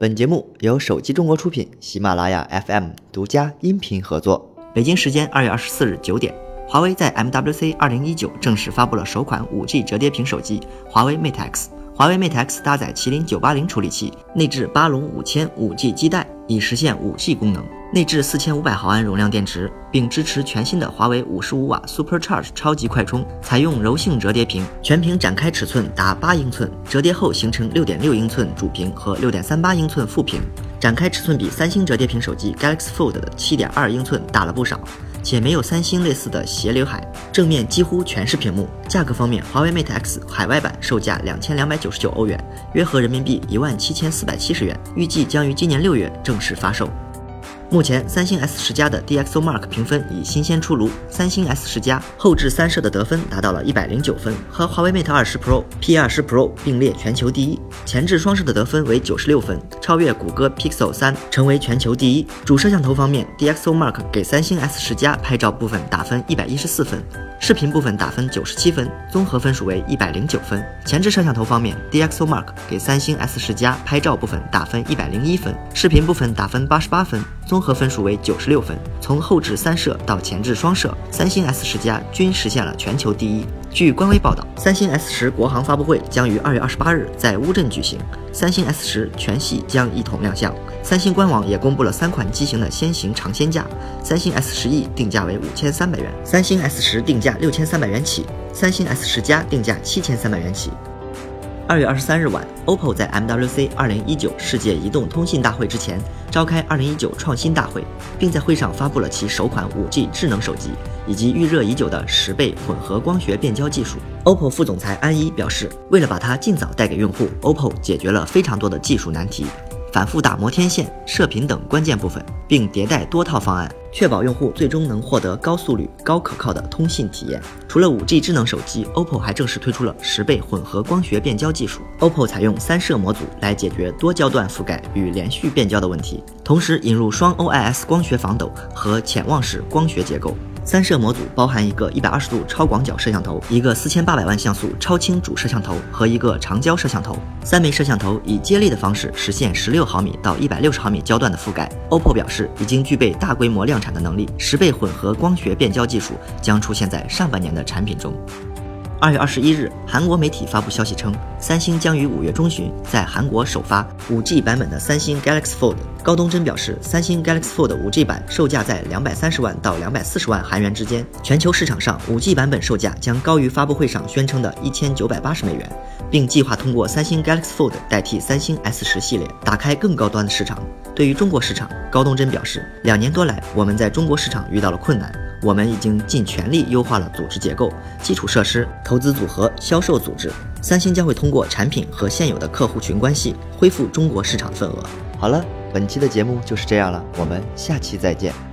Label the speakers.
Speaker 1: 本节目由手机中国出品，喜马拉雅 FM 独家音频合作。北京时间二月二十四日九点，华为在 MWC 二零一九正式发布了首款五 G 折叠屏手机华为 Mate X。华为 Mate X 搭载麒麟九八零处理器，内置八龙五千五 G 基带，以实现五 G 功能。内置四千五百毫安容量电池，并支持全新的华为五十五瓦 Supercharge 超级快充。采用柔性折叠屏，全屏展开尺寸达八英寸，折叠后形成六点六英寸主屏和六点三八英寸副屏。展开尺寸比三星折叠屏手机 Galaxy Fold 的七点二英寸大了不少，且没有三星类似的斜刘海，正面几乎全是屏幕。价格方面，华为 Mate X 海外版售价两千两百九十九欧元，约合人民币一万七千四百七十元，预计将于今年六月正式发售。目前，三星 S 十加的 DxOMark 评分已新鲜出炉。三星 S 十加后置三摄的得分达到了一百零九分，和华为 Mate 二十 Pro、P 二十 Pro 并列全球第一。前置双摄的得分为九十六分，超越谷歌 Pixel 三，成为全球第一。主摄像头方面，DxOMark 给三星 S 十加拍照部分打分一百一十四分，视频部分打分九十七分，综合分数为一百零九分。前置摄像头方面，DxOMark 给三星 S 十加拍照部分打分一百零一分，视频部分打分八十八分。综综合分数为九十六分。从后置三摄到前置双摄，三星 S 十加均实现了全球第一。据官微报道，三星 S 十国行发布会将于二月二十八日在乌镇举行，三星 S 十全系将一同亮相。三星官网也公布了三款机型的先行尝鲜价：三星 S 十 E 定价为五千三百元，三星 S 十定价六千三百元起，三星 S 十加定价七千三百元起。二月二十三日晚，OPPO 在 MWC 二零一九世界移动通信大会之前召开二零一九创新大会，并在会上发布了其首款五 G 智能手机以及预热已久的十倍混合光学变焦技术。OPPO 副总裁安一表示，为了把它尽早带给用户，OPPO 解决了非常多的技术难题。反复打磨天线、射频等关键部分，并迭代多套方案，确保用户最终能获得高速率、高可靠的通信体验。除了 5G 智能手机，OPPO 还正式推出了十倍混合光学变焦技术。OPPO 采用三摄模组来解决多焦段覆盖与连续变焦的问题，同时引入双 OIS 光学防抖和潜望式光学结构。三摄模组包含一个一百二十度超广角摄像头，一个四千八百万像素超清主摄像头和一个长焦摄像头。三枚摄像头以接力的方式实现十六毫米到一百六十毫米焦段的覆盖。OPPO 表示已经具备大规模量产的能力，十倍混合光学变焦技术将出现在上半年的产品中。二月二十一日，韩国媒体发布消息称，三星将于五月中旬在韩国首发五 G 版本的三星 Galaxy Fold。高东真表示，三星 Galaxy Fold 五 G 版售价在两百三十万到两百四十万韩元之间，全球市场上五 G 版本售价将高于发布会上宣称的一千九百八十美元，并计划通过三星 Galaxy Fold 代替三星 S 十系列，打开更高端的市场。对于中国市场，高东真表示，两年多来，我们在中国市场遇到了困难。我们已经尽全力优化了组织结构、基础设施、投资组合、销售组织。三星将会通过产品和现有的客户群关系恢复中国市场份额。好了，本期的节目就是这样了，我们下期再见。